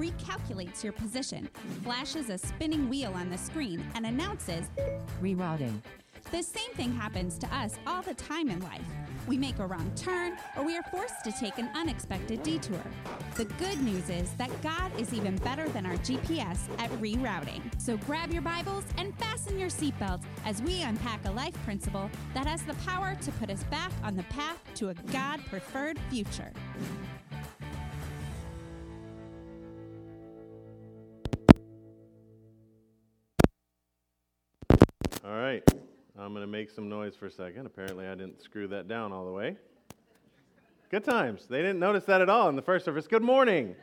recalculates your position, flashes a spinning wheel on the screen, and announces Rerouting. the same thing happens to us all the time in life. We make a wrong turn or we are forced to take an unexpected detour. The good news is that God is even better than our GPS at rerouting. So grab your Bibles and fasten your seatbelts as we unpack a life principle that has the power to put us back on the path to a God preferred future. All right, I'm going to make some noise for a second. Apparently, I didn't screw that down all the way. Good times. They didn't notice that at all in the first service. Good morning.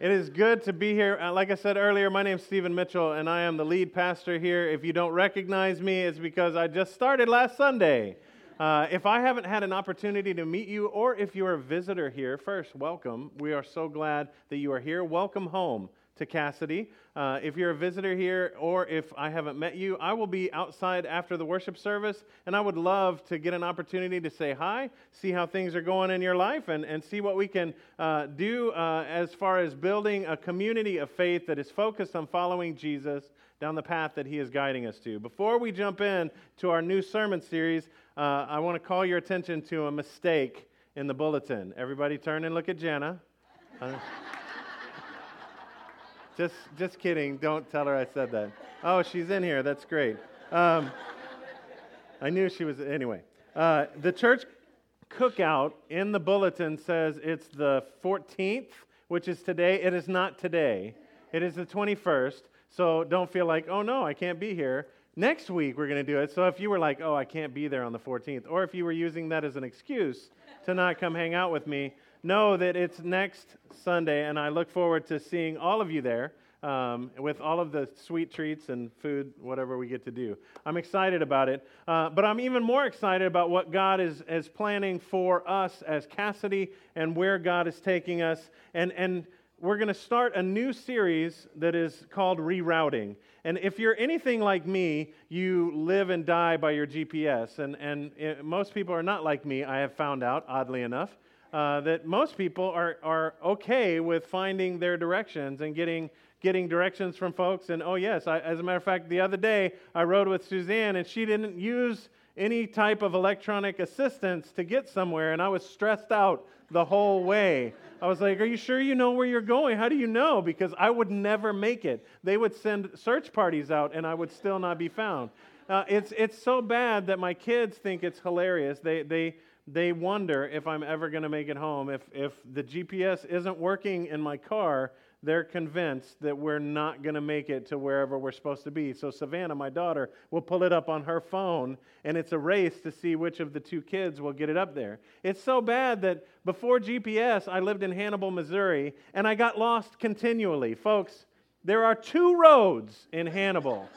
It is good to be here. Uh, like I said earlier, my name is Stephen Mitchell, and I am the lead pastor here. If you don't recognize me, it's because I just started last Sunday. Uh, if I haven't had an opportunity to meet you, or if you're a visitor here, first, welcome. We are so glad that you are here. Welcome home to Cassidy. Uh, if you're a visitor here, or if I haven't met you, I will be outside after the worship service, and I would love to get an opportunity to say hi, see how things are going in your life, and, and see what we can uh, do uh, as far as building a community of faith that is focused on following Jesus down the path that he is guiding us to. Before we jump in to our new sermon series, uh, I want to call your attention to a mistake in the bulletin. Everybody turn and look at Jana. Just, just kidding. Don't tell her I said that. Oh, she's in here. That's great. Um, I knew she was. Anyway, uh, the church cookout in the bulletin says it's the 14th, which is today. It is not today. It is the 21st. So don't feel like, oh no, I can't be here. Next week we're going to do it. So if you were like, oh, I can't be there on the 14th, or if you were using that as an excuse to not come hang out with me, know that it's next Sunday, and I look forward to seeing all of you there um, with all of the sweet treats and food, whatever we get to do. I'm excited about it, uh, but I'm even more excited about what God is, is planning for us as Cassidy and where God is taking us. And, and we're going to start a new series that is called Rerouting. And if you're anything like me, you live and die by your GPS. And, and it, most people are not like me, I have found out, oddly enough uh, that most people are, are okay with finding their directions and getting, getting directions from folks. And oh, yes, I, as a matter of fact, the other day I rode with Suzanne and she didn't use any type of electronic assistance to get somewhere, and I was stressed out the whole way. I was like, Are you sure you know where you're going? How do you know? Because I would never make it. They would send search parties out, and I would still not be found. Uh, it's, it's so bad that my kids think it's hilarious. They, they, they wonder if I'm ever going to make it home. If, if the GPS isn't working in my car, they're convinced that we're not going to make it to wherever we're supposed to be. So Savannah, my daughter, will pull it up on her phone, and it's a race to see which of the two kids will get it up there. It's so bad that before GPS, I lived in Hannibal, Missouri, and I got lost continually. Folks, there are two roads in Hannibal,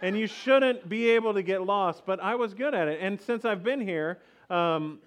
and you shouldn't be able to get lost, but I was good at it. And since I've been here, um,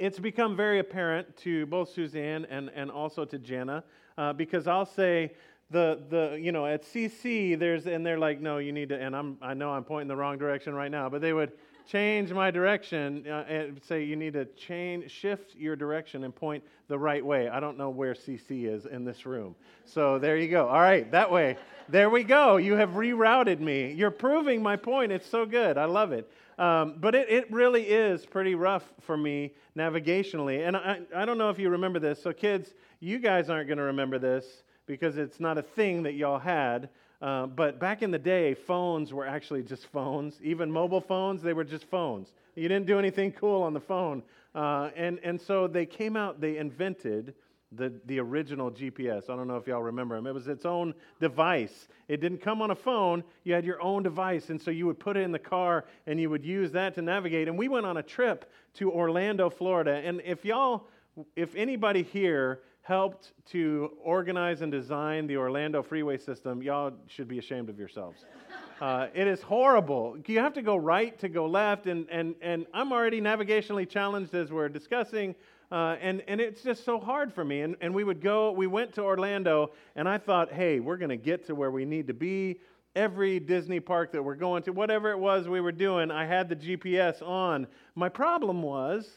it's become very apparent to both Suzanne and, and also to Jenna uh, because I'll say, the, the you know at CC there's and they're like no you need to and I'm I know I'm pointing the wrong direction right now but they would change my direction uh, and say you need to change shift your direction and point the right way. I don't know where CC is in this room. So there you go. All right that way. There we go. You have rerouted me. You're proving my point. It's so good. I love it um, but it, it really is pretty rough for me navigationally. And I, I don't know if you remember this. So, kids, you guys aren't going to remember this because it's not a thing that y'all had. Uh, but back in the day, phones were actually just phones. Even mobile phones, they were just phones. You didn't do anything cool on the phone. Uh, and, and so they came out, they invented the, the original GPS. I don't know if y'all remember them. It was its own device. It didn't come on a phone, you had your own device. And so you would put it in the car and you would use that to navigate. And we went on a trip to Orlando, Florida. And if y'all, if anybody here helped to organize and design the Orlando freeway system, y'all should be ashamed of yourselves. Uh, it is horrible. You have to go right to go left, and, and, and I'm already navigationally challenged as we're discussing. Uh, and, and it's just so hard for me. And, and we would go, we went to Orlando, and I thought, hey, we're going to get to where we need to be. Every Disney park that we're going to, whatever it was we were doing, I had the GPS on. My problem was,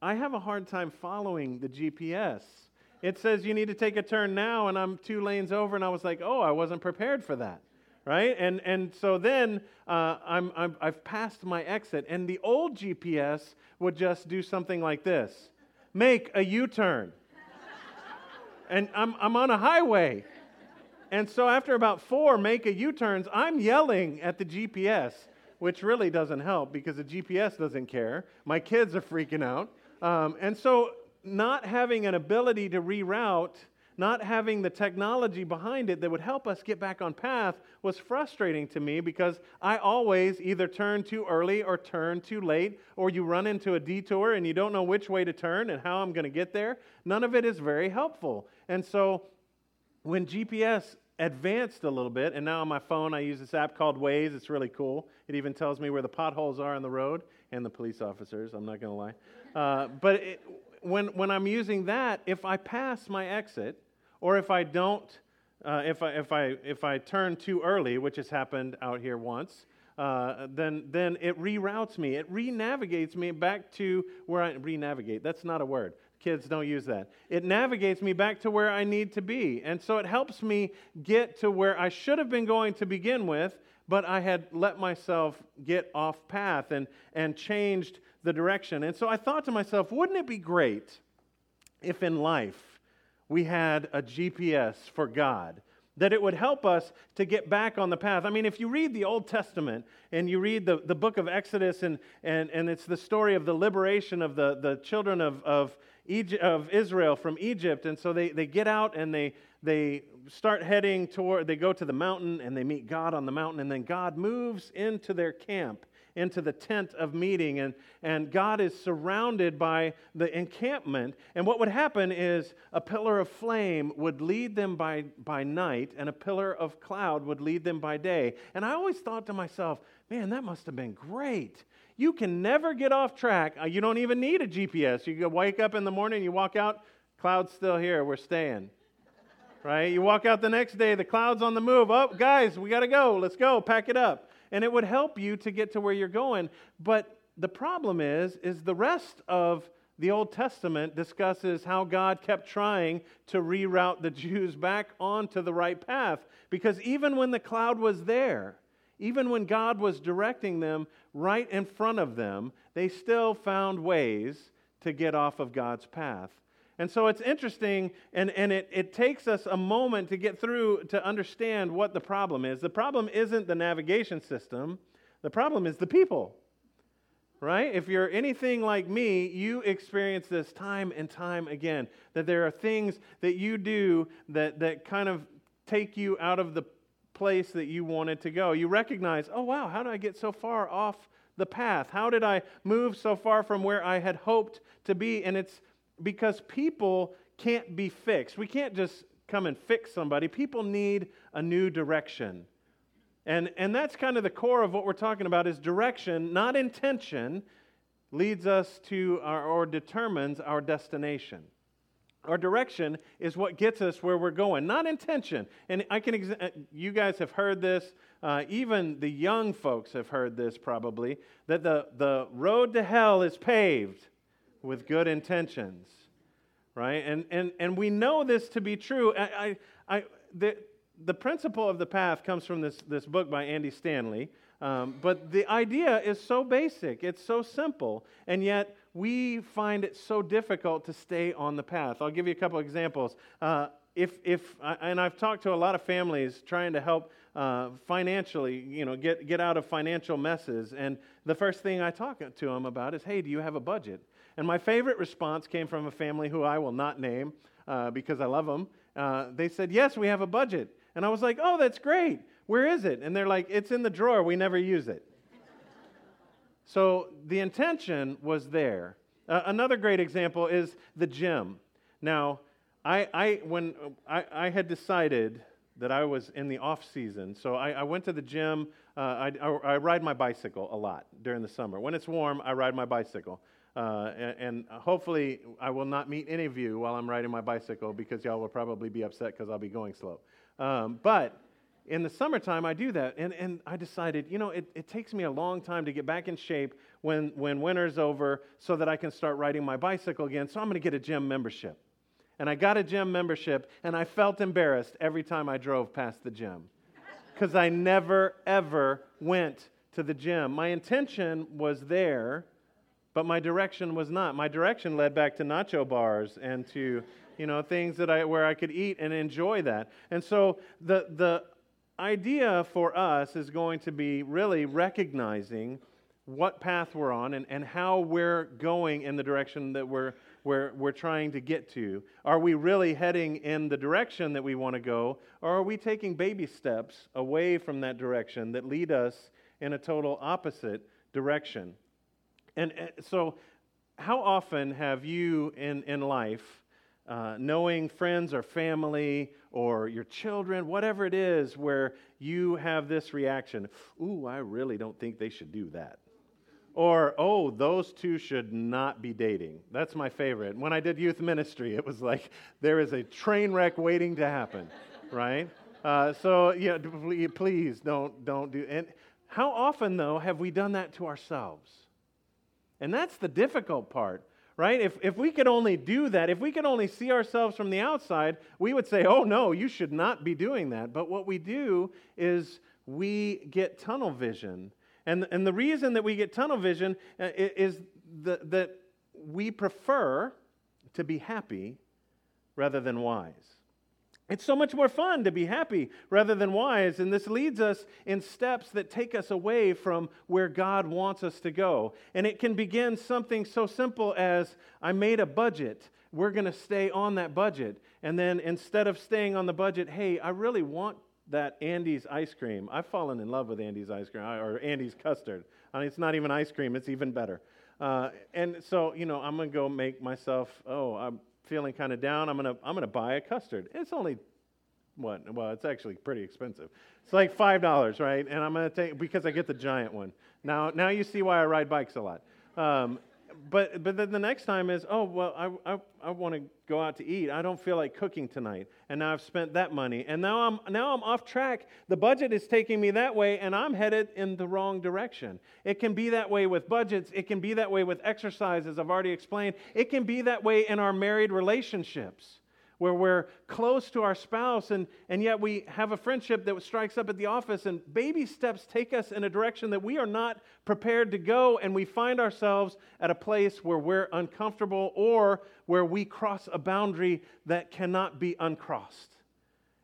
I have a hard time following the GPS. It says you need to take a turn now, and I'm two lanes over, and I was like, oh, I wasn't prepared for that. Right? And, and so then uh, I'm, I'm, I've passed my exit, and the old GPS would just do something like this make a U turn. and I'm, I'm on a highway. And so after about four make a U turns, I'm yelling at the GPS, which really doesn't help because the GPS doesn't care. My kids are freaking out. Um, and so not having an ability to reroute, not having the technology behind it that would help us get back on path was frustrating to me because I always either turn too early or turn too late, or you run into a detour and you don't know which way to turn and how I'm going to get there. None of it is very helpful. And so when GPS advanced a little bit, and now on my phone I use this app called Waze. It's really cool. It even tells me where the potholes are on the road and the police officers. I'm not going to lie. Uh, but it, when, when I'm using that, if I pass my exit, or if I don't, uh, if, I, if, I, if I turn too early, which has happened out here once, uh, then, then it reroutes me. It re-navigates me back to where I re-navigate. That's not a word. Kids don't use that. It navigates me back to where I need to be. And so it helps me get to where I should have been going to begin with, but I had let myself get off path and, and changed the direction. And so I thought to myself, wouldn't it be great if in life we had a GPS for God? That it would help us to get back on the path. I mean, if you read the Old Testament and you read the, the book of Exodus, and, and, and it's the story of the liberation of the, the children of, of, Egypt, of Israel from Egypt, and so they, they get out and they, they start heading toward, they go to the mountain and they meet God on the mountain, and then God moves into their camp into the tent of meeting, and, and God is surrounded by the encampment. And what would happen is a pillar of flame would lead them by, by night, and a pillar of cloud would lead them by day. And I always thought to myself, man, that must have been great. You can never get off track. Uh, you don't even need a GPS. You wake up in the morning, you walk out, cloud's still here, we're staying right? You walk out the next day, the cloud's on the move. Oh, guys, we got to go. Let's go. Pack it up and it would help you to get to where you're going. But the problem is, is the rest of the Old Testament discusses how God kept trying to reroute the Jews back onto the right path. Because even when the cloud was there, even when God was directing them right in front of them, they still found ways to get off of God's path. And so it's interesting, and, and it, it takes us a moment to get through to understand what the problem is. The problem isn't the navigation system, the problem is the people. Right? If you're anything like me, you experience this time and time again. That there are things that you do that, that kind of take you out of the place that you wanted to go. You recognize, oh, wow, how did I get so far off the path? How did I move so far from where I had hoped to be? And it's because people can't be fixed. We can't just come and fix somebody. People need a new direction. And, and that's kind of the core of what we're talking about is direction, not intention, leads us to our, or determines our destination. Our direction is what gets us where we're going, not intention. And I can, you guys have heard this. Uh, even the young folks have heard this probably. That the the road to hell is paved with good intentions, right? And, and, and we know this to be true. I, I, I, the, the principle of the path comes from this, this book by Andy Stanley, um, but the idea is so basic, it's so simple, and yet we find it so difficult to stay on the path. I'll give you a couple examples. Uh, if, if, and I've talked to a lot of families trying to help uh, financially, you know, get, get out of financial messes. And the first thing I talk to them about is, hey, do you have a budget? And my favorite response came from a family who I will not name uh, because I love them. Uh, they said, Yes, we have a budget. And I was like, Oh, that's great. Where is it? And they're like, It's in the drawer. We never use it. so the intention was there. Uh, another great example is the gym. Now, I, I when I, I, had decided that I was in the off season, so I, I went to the gym. Uh, I, I, ride my bicycle a lot during the summer. When it's warm, I ride my bicycle. Uh, and, and, hopefully, I will not meet any of you while I'm riding my bicycle because y'all will probably be upset because I'll be going slow. Um, but in the summertime, I do that. And, and I decided, you know, it, it takes me a long time to get back in shape when, when winter's over so that I can start riding my bicycle again. So I'm going to get a gym membership. and I got a gym membership, and I felt embarrassed every time I drove past the gym because I never, ever went to the gym. My intention was there, but my direction was not. My direction led back to nacho bars and to, you know, things that I, where I could eat and enjoy that. And so the, the idea for us is going to be really recognizing what path we're on and, and how we're going in the direction that we're, we're, we're trying to get to. Are we really heading in the direction that we want to go, or are we taking baby steps away from that direction that lead us in a total opposite direction? And, and so, how often have you in, in life, uh, knowing friends or family or your children, whatever it is, where you have this reaction, ooh, I really don't think they should do that. Or, oh, those two should not be dating. That's my favorite. When I did youth ministry, it was like there is a train wreck waiting to happen, right? Uh, so, yeah, please don't, don't do. And how often, though, have we done that to ourselves? And that's the difficult part, right? If, if we could only do that, if we could only see ourselves from the outside, we would say, oh, no, you should not be doing that. But what we do is we get tunnel vision and, and the reason that we get tunnel vision uh, is the, that we prefer to be happy rather than wise. It's so much more fun to be happy rather than wise, and this leads us in steps that take us away from where God wants us to go. And it can begin something so simple as I made a budget. We're going to stay on that budget. And then instead of staying on the budget, hey, I really want that Andy's ice cream. I've fallen in love with Andy's ice cream, or Andy's custard. I mean, it's not even ice cream, it's even better. Uh, and so, you know, I'm going to go make myself, oh, I'm feeling kind of down. I'm going to I'm going to buy a custard. It's only what? Well, it's actually pretty expensive. It's like $5, right? And I'm to take because I get the giant one. Now now you see why I ride bikes a lot. Um, but but then the next time is oh well I I, I want to go out to eat. I don't feel like cooking tonight, and now I've spent that money, and now I'm now I'm off track. The budget is taking me that way, and I'm headed in the wrong direction. It can be that way with budgets. It can be that way with exercise, as I've already explained. It can be that way in our married relationships where we're close to our spouse and, and yet we have a friendship that strikes up at the office and baby steps take us in a direction that we are not prepared to go and we find ourselves at a place where we're uncomfortable or where we cross a boundary that cannot be uncrossed.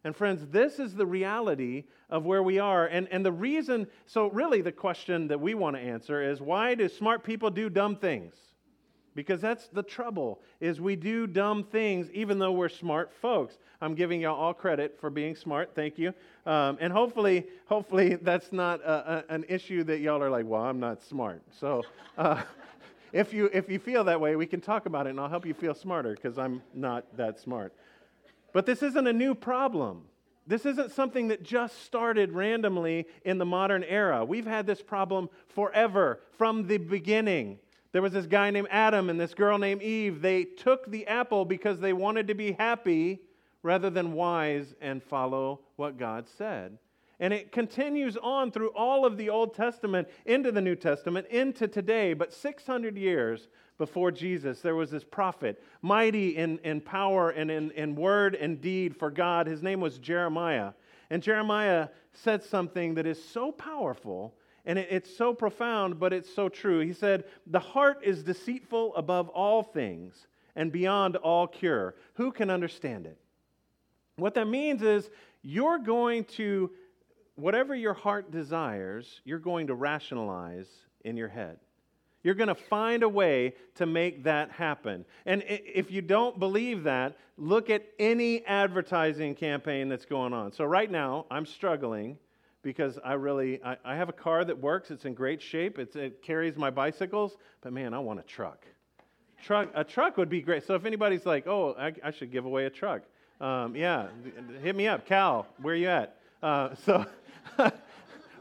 And friends this is the reality of where we are. And, and the reason so really the question that we want to answer is why do smart people do dumb things because that's the trouble is we do dumb things even though we're smart folks. I'm giving y'all all credit for being smart thank you. Um, and hopefully hopefully that's not a, a, an issue that y'all are like well i'm not smart. So uh, if you if you feel that way we can talk about it and i'll help you feel smarter because i'm not that smart. But this isn't a new problem. This isn't something that just started randomly in the modern era. We've had this problem forever from the beginning. There was this guy named Adam and this girl named Eve. They took the apple because they wanted to be happy rather than wise and follow what God said. And it continues on through all of the Old Testament, into the New Testament, into today. But 600 years before Jesus, there was this prophet, mighty in, in power and in, in word and deed for God. His name was Jeremiah. And Jeremiah said something that is so powerful and it, it's so profound, but it's so true. He said, The heart is deceitful above all things and beyond all cure. Who can understand it? What that means is you're going to, whatever your heart desires, you're going to rationalize in your head. You're going to find a way to make that happen. And if you don't believe that, look at any advertising campaign that's going on. So, right now, I'm struggling because I really I, I, have a car that works. It's in great shape. It's, it carries my bicycles. But man, I want a truck. Truck a truck would be great. So if anybody's like, oh, I, I should give away a truck, um, yeah, hit me up, Cal. Where you at? Uh, so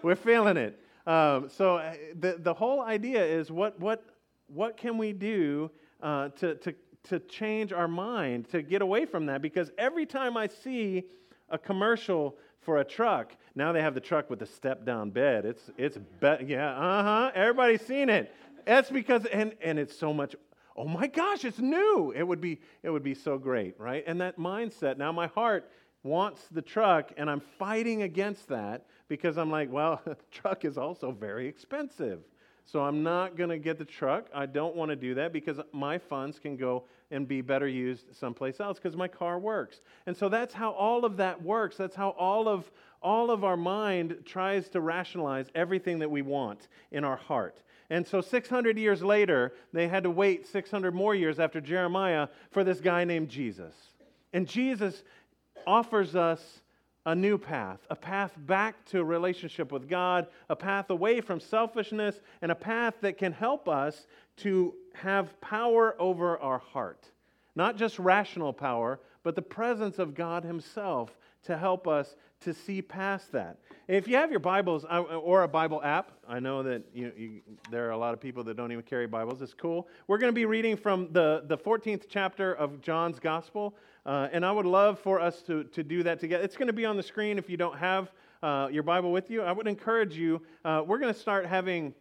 we're feeling it. Um, so uh, the the whole idea is what what what can we do uh, to to to change our mind to get away from that? Because every time I see a commercial for a truck. Now they have the truck with the step down bed. It's, it's be- yeah, uh huh. Everybody's seen it. That's because, and, and it's so much, oh my gosh, it's new. It would be, it would be so great, right? And that mindset, now my heart wants the truck, and I'm fighting against that because I'm like, well, truck is also very expensive. So I'm not going to get the truck. I don't want to do that because my funds can go and be better used someplace else because my car works. And so that's how all of that works. That's how all of all of our mind tries to rationalize everything that we want in our heart. And so 600 years later, they had to wait 600 more years after Jeremiah for this guy named Jesus. And Jesus offers us a new path, a path back to a relationship with God, a path away from selfishness, and a path that can help us to have power over our heart. Not just rational power, but the presence of God Himself to help us to see past that. If you have your Bibles uh, or a Bible app, I know that you, you, there are a lot of people that don't even carry Bibles. It's cool. We're going to be reading from the, the 14th chapter of John's Gospel, uh, and I would love for us to, to do that together. It's going to be on the screen if you don't have uh, your Bible with you. I would encourage you, uh, we're going to start having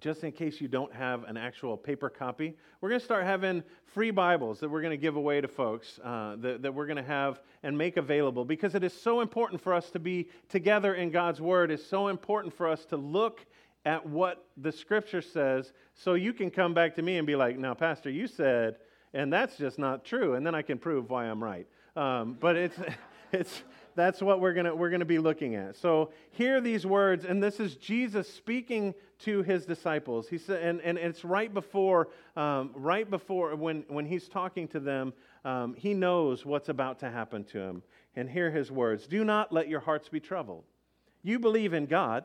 just in case you don't have an actual paper copy, we're going to start having free Bibles that we're going to give away to folks, uh, that, that we're going to have and make available because it is so important for us to be together in God's Word. It's so important for us to look at what the Scripture says so you can come back to me and be like, now, Pastor, you said, and that's just not true. And then I can prove why I'm right. Um, but it's, it's, that's what we're gonna we're gonna be looking at. So hear these words, and this is Jesus speaking to his disciples. He said, and, and it's right before, um, right before when, when he's talking to them, um, he knows what's about to happen to him. And hear his words Do not let your hearts be troubled. You believe in God.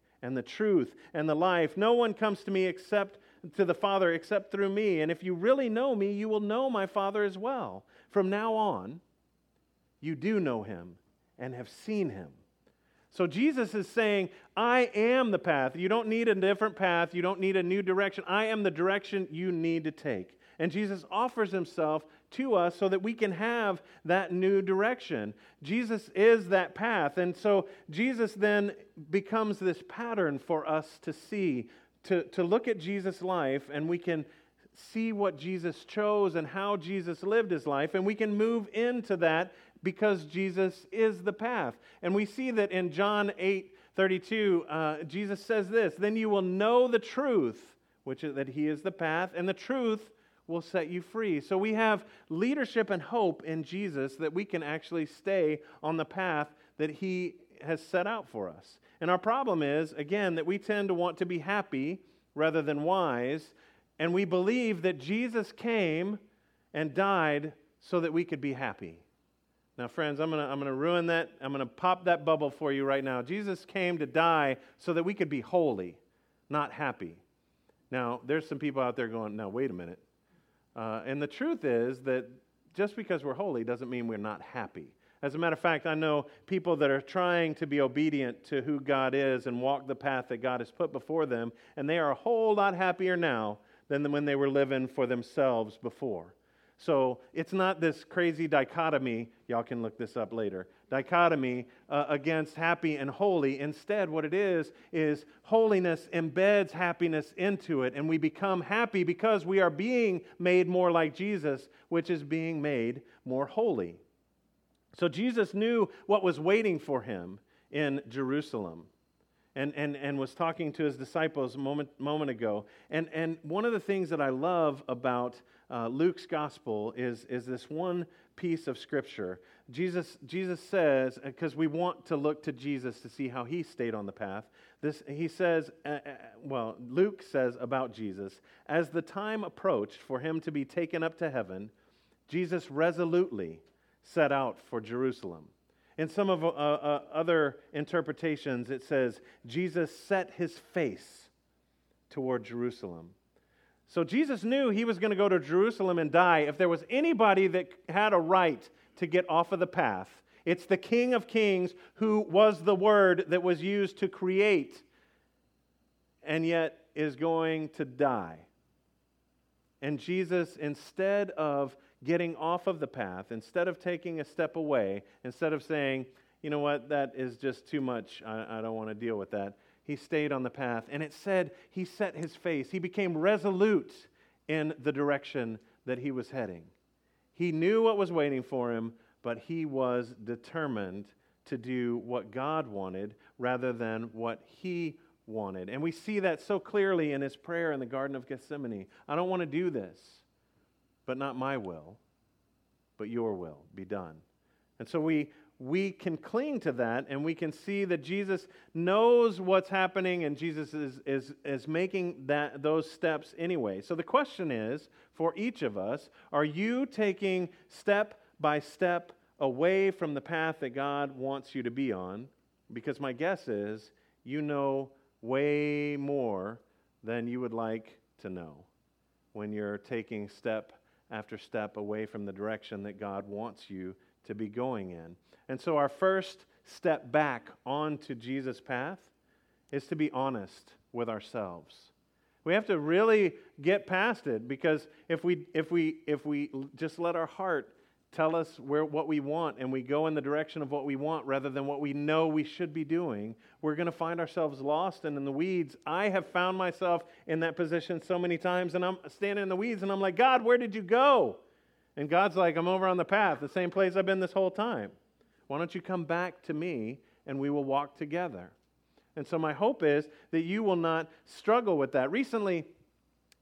and the truth and the life. No one comes to me except to the Father except through me. And if you really know me, you will know my Father as well. From now on, you do know him and have seen him. So Jesus is saying, I am the path. You don't need a different path. You don't need a new direction. I am the direction you need to take. And Jesus offers himself to us so that we can have that new direction. Jesus is that path. And so Jesus then becomes this pattern for us to see, to, to look at Jesus' life, and we can see what Jesus chose and how Jesus lived his life, and we can move into that because Jesus is the path. And we see that in John 8 32, uh, Jesus says this Then you will know the truth, which is that He is the path, and the truth will set you free. So we have leadership and hope in Jesus that we can actually stay on the path that He has set out for us. And our problem is, again, that we tend to want to be happy rather than wise, and we believe that Jesus came and died so that we could be happy. Now, friends, I'm going to I'm to ruin that. I'm going to pop that bubble for you right now. Jesus came to die so that we could be holy, not happy. Now, there's some people out there going, now, wait a minute. Uh, and the truth is that just because we're holy doesn't mean we're not happy. As a matter of fact, I know people that are trying to be obedient to who God is and walk the path that God has put before them, and they are a whole lot happier now than when they were living for themselves before. So it's not this crazy dichotomy, y'all can look this up later, dichotomy uh, against happy and holy. Instead, what it is, is holiness embeds happiness into it, and we become happy because we are being made more like Jesus, which is being made more holy. So Jesus knew what was waiting for him in Jerusalem and, and, and was talking to his disciples a moment, moment ago. And, and one of the things that I love about uh, Luke's gospel is, is this one piece of scripture. Jesus, Jesus says, because we want to look to Jesus to see how he stayed on the path, this, he says, uh, uh, well, Luke says about Jesus, as the time approached for him to be taken up to heaven, Jesus resolutely set out for Jerusalem. In some of uh, uh, other interpretations, it says, Jesus set his face toward Jerusalem. So Jesus knew he was going to go to Jerusalem and die. If there was anybody that had a right to get off of the path, it's the King of Kings who was the word that was used to create and yet is going to die. And Jesus, instead of getting off of the path, instead of taking a step away, instead of saying, you know what, that is just too much, I, I don't want to deal with that, he stayed on the path. And it said he set his face, he became resolute in the direction that he was heading. He knew what was waiting for him, but he was determined to do what God wanted rather than what he wanted. And we see that so clearly in his prayer in the Garden of Gethsemane. I don't want to do this, but not my will, but your will be done. And so we, we can cling to that and we can see that Jesus knows what's happening and Jesus is, is, is making that, those steps anyway. So the question is for each of us are you taking step by step away from the path that God wants you to be on? Because my guess is you know way more than you would like to know when you're taking step after step away from the direction that God wants you to be going in. And so, our first step back onto Jesus' path is to be honest with ourselves. We have to really get past it because if we, if we, if we just let our heart tell us where, what we want and we go in the direction of what we want rather than what we know we should be doing, we're going to find ourselves lost and in the weeds. I have found myself in that position so many times, and I'm standing in the weeds and I'm like, God, where did you go? And God's like, I'm over on the path, the same place I've been this whole time. Why don't you come back to me and we will walk together? And so, my hope is that you will not struggle with that. Recently,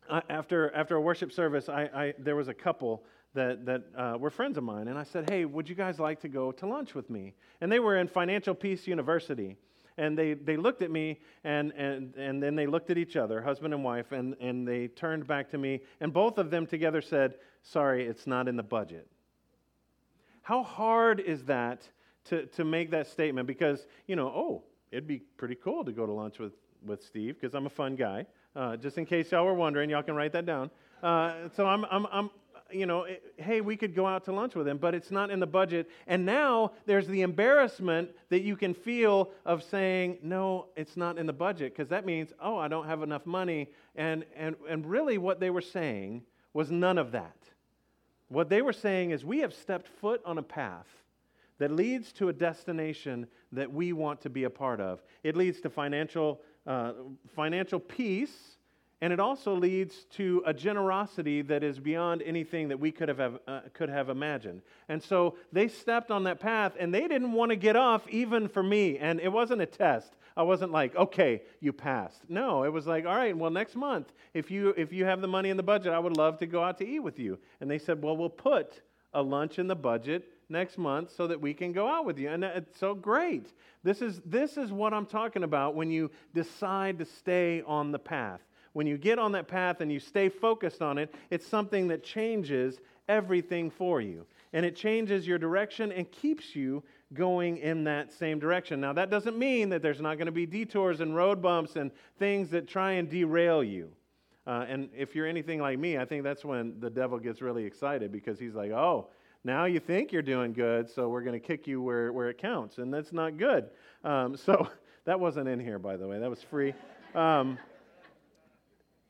uh, after, after a worship service, I, I, there was a couple that, that uh, were friends of mine. And I said, Hey, would you guys like to go to lunch with me? And they were in Financial Peace University. And they, they looked at me and, and, and then they looked at each other, husband and wife, and, and they turned back to me. And both of them together said, Sorry, it's not in the budget. How hard is that to, to make that statement? Because, you know, oh, it'd be pretty cool to go to lunch with, with Steve because I'm a fun guy. Uh, just in case y'all were wondering, y'all can write that down. Uh, so I'm, I'm, I'm, you know, hey, we could go out to lunch with him, but it's not in the budget. And now there's the embarrassment that you can feel of saying, no, it's not in the budget, because that means, oh, I don't have enough money. And, and, and really, what they were saying was none of that. What they were saying is, we have stepped foot on a path that leads to a destination that we want to be a part of. It leads to financial, uh, financial peace and it also leads to a generosity that is beyond anything that we could have, uh, could have imagined. And so they stepped on that path and they didn't want to get off even for me. And it wasn't a test. I wasn't like, okay, you passed. No, it was like, all right, well, next month, if you, if you have the money in the budget, I would love to go out to eat with you. And they said, well, we'll put a lunch in the budget next month so that we can go out with you. And it's so great. This is, this is what I'm talking about when you decide to stay on the path when you get on that path and you stay focused on it, it's something that changes everything for you. And it changes your direction and keeps you going in that same direction. Now, that doesn't mean that there's not going to be detours and road bumps and things that try and derail you. Uh, and if you're anything like me, I think that's when the devil gets really excited because he's like, oh, now you think you're doing good, so we're going to kick you where, where it counts. And that's not good. Um, so that wasn't in here, by the way, that was free. Um,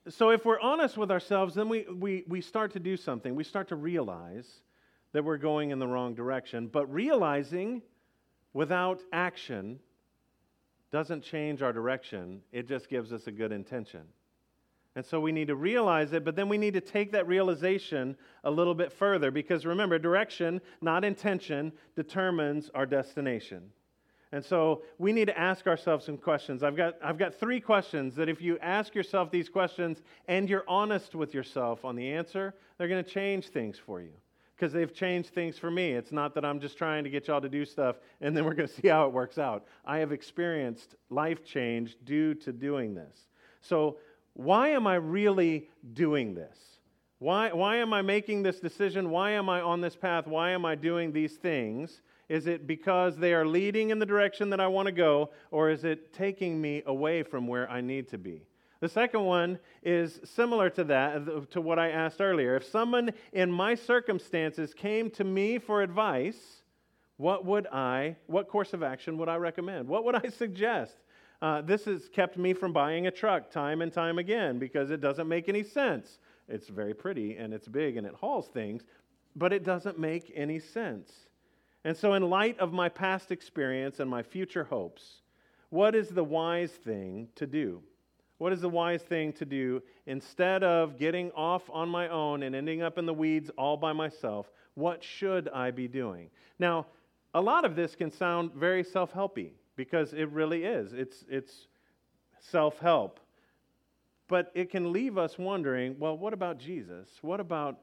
so if we're honest with ourselves, then we, we, we start to do something. We start to realize that we're going in the wrong direction. But realizing without action doesn't change our direction, it just gives us a good intention. And so we need to realize it, but then we need to take that realization a little bit further because remember, direction, not intention, determines our destination. And so we need to ask ourselves some questions. I've got, I've got three questions that if you ask yourself these questions and you're honest with yourself on the answer, they're going to change things for you. Because they've changed things for me. It's not that I'm just trying to get y'all to do stuff and then we're going to see how it works out. I have experienced life change due to doing this. So, why am I really doing this? Why, why am I making this decision? Why am I on this path? Why am I doing these things? Is it because they are leading in the direction that I want to go, or is it taking me away from where I need to be? The second one is similar to that, to what I asked earlier. If someone in my circumstances came to me for advice, what would I, what course of action would I recommend? What would I suggest? Uh, this has kept me from buying a truck time and time again because it doesn't make any sense. It's very pretty and it's big and it hauls things, but it doesn't make any sense. And so, in light of my past experience and my future hopes, what is the wise thing to do? What is the wise thing to do instead of getting off on my own and ending up in the weeds all by myself? What should I be doing? Now, a lot of this can sound very self helpy because it really is. It's, it's self help. But it can leave us wondering well, what about Jesus? What about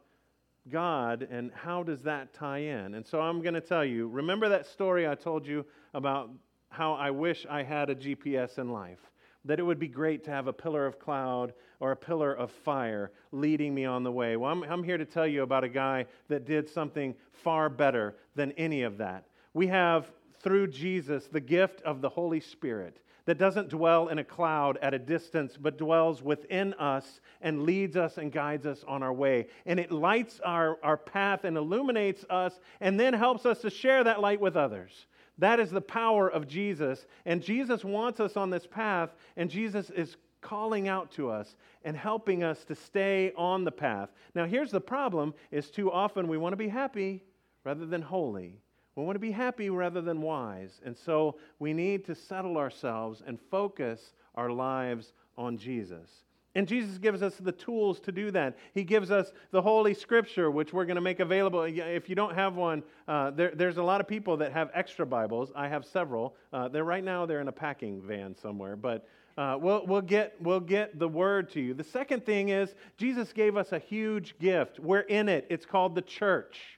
God and how does that tie in? And so I'm going to tell you remember that story I told you about how I wish I had a GPS in life? that it would be great to have a pillar of cloud or a pillar of fire leading me on the way. Well, I'm, I'm, here to tell you about a guy that did something far better than any of that. We have, through Jesus, the gift of the Holy Spirit that doesn't dwell in a cloud at a distance, but dwells within us and leads us and guides us on our way. And it lights our, our path and illuminates us and then helps us to share that light with others. That is the power of Jesus. And Jesus wants us on this path, and Jesus is calling out to us and helping us to stay on the path. Now, here's the problem is too often we want to be happy rather than holy. We want to be happy rather than wise. And so we need to settle ourselves and focus our lives on Jesus. And Jesus gives us the tools to do that. He gives us the Holy Scripture, which we're going to make available. If you don't have one, uh, there, there's a lot of people that have extra Bibles. I have several. Uh, they're right now they're in a packing van somewhere, but uh, we'll, we'll, get, we'll get the Word to you. The second thing is Jesus gave us a huge gift. We're in it. It's called the church.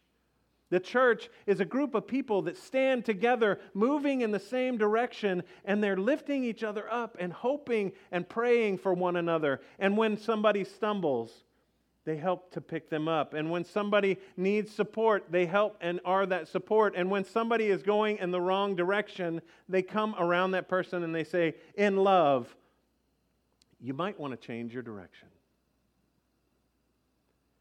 The church is a group of people that stand together, moving in the same direction, and they're lifting each other up and hoping and praying for one another. And when somebody stumbles, they help to pick them up. And when somebody needs support, they help and are that support. And when somebody is going in the wrong direction, they come around that person and they say, in love, you might want to change your direction.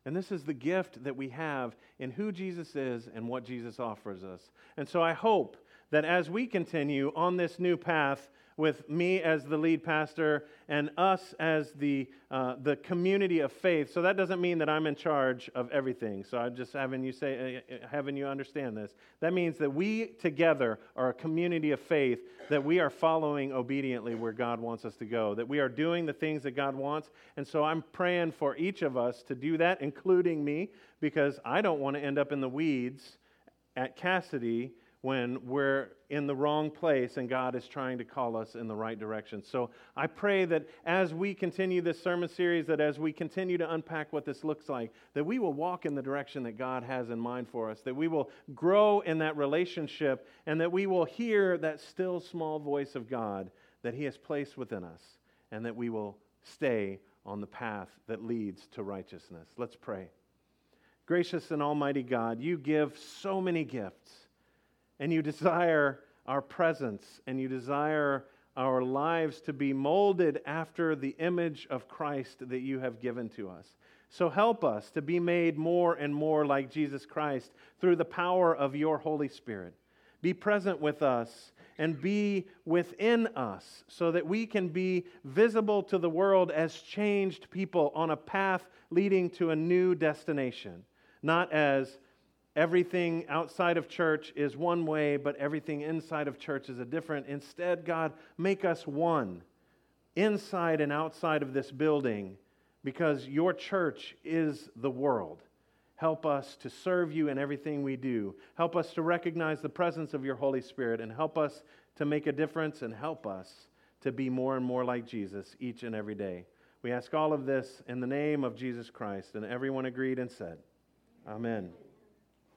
And this is the gift that we have in who Jesus is and what Jesus offers us. And so I hope that as we continue on this new path, with me as the lead pastor and us as the, uh, the community of faith. So that doesn't mean that I'm in charge of everything. So I'm just having you say, uh, uh, having you understand this. That means that we together are a community of faith, that we are following obediently where God wants us to go, that we are doing the things that God wants. And so I'm praying for each of us to do that, including me, because I don't want to end up in the weeds at Cassidy when we're in the wrong place and God is trying to call us in the right direction. So I pray that as we continue this sermon series, that as we continue to unpack what this looks like, that we will walk in the direction that God has in mind for us, that we will grow in that relationship, and that we will hear that still small voice of God that He has placed within us, and that we will stay on the path that leads to righteousness. Let's pray. Gracious and Almighty God, you give so many gifts and you desire our presence, and you desire our lives to be molded after the image of Christ that you have given to us. So help us to be made more and more like Jesus Christ through the power of your Holy Spirit. Be present with us and be within us so that we can be visible to the world as changed people on a path leading to a new destination, not as everything outside of church is one way, but everything inside of church is a different. Instead, God, make us one inside and outside of this building because your church is the world. Help us to serve you in everything we do. Help us to recognize the presence of your Holy Spirit and help us to make a difference and help us to be more and more like Jesus each and every day. We ask all of this in the name of Jesus Christ. And everyone agreed and said, Amen.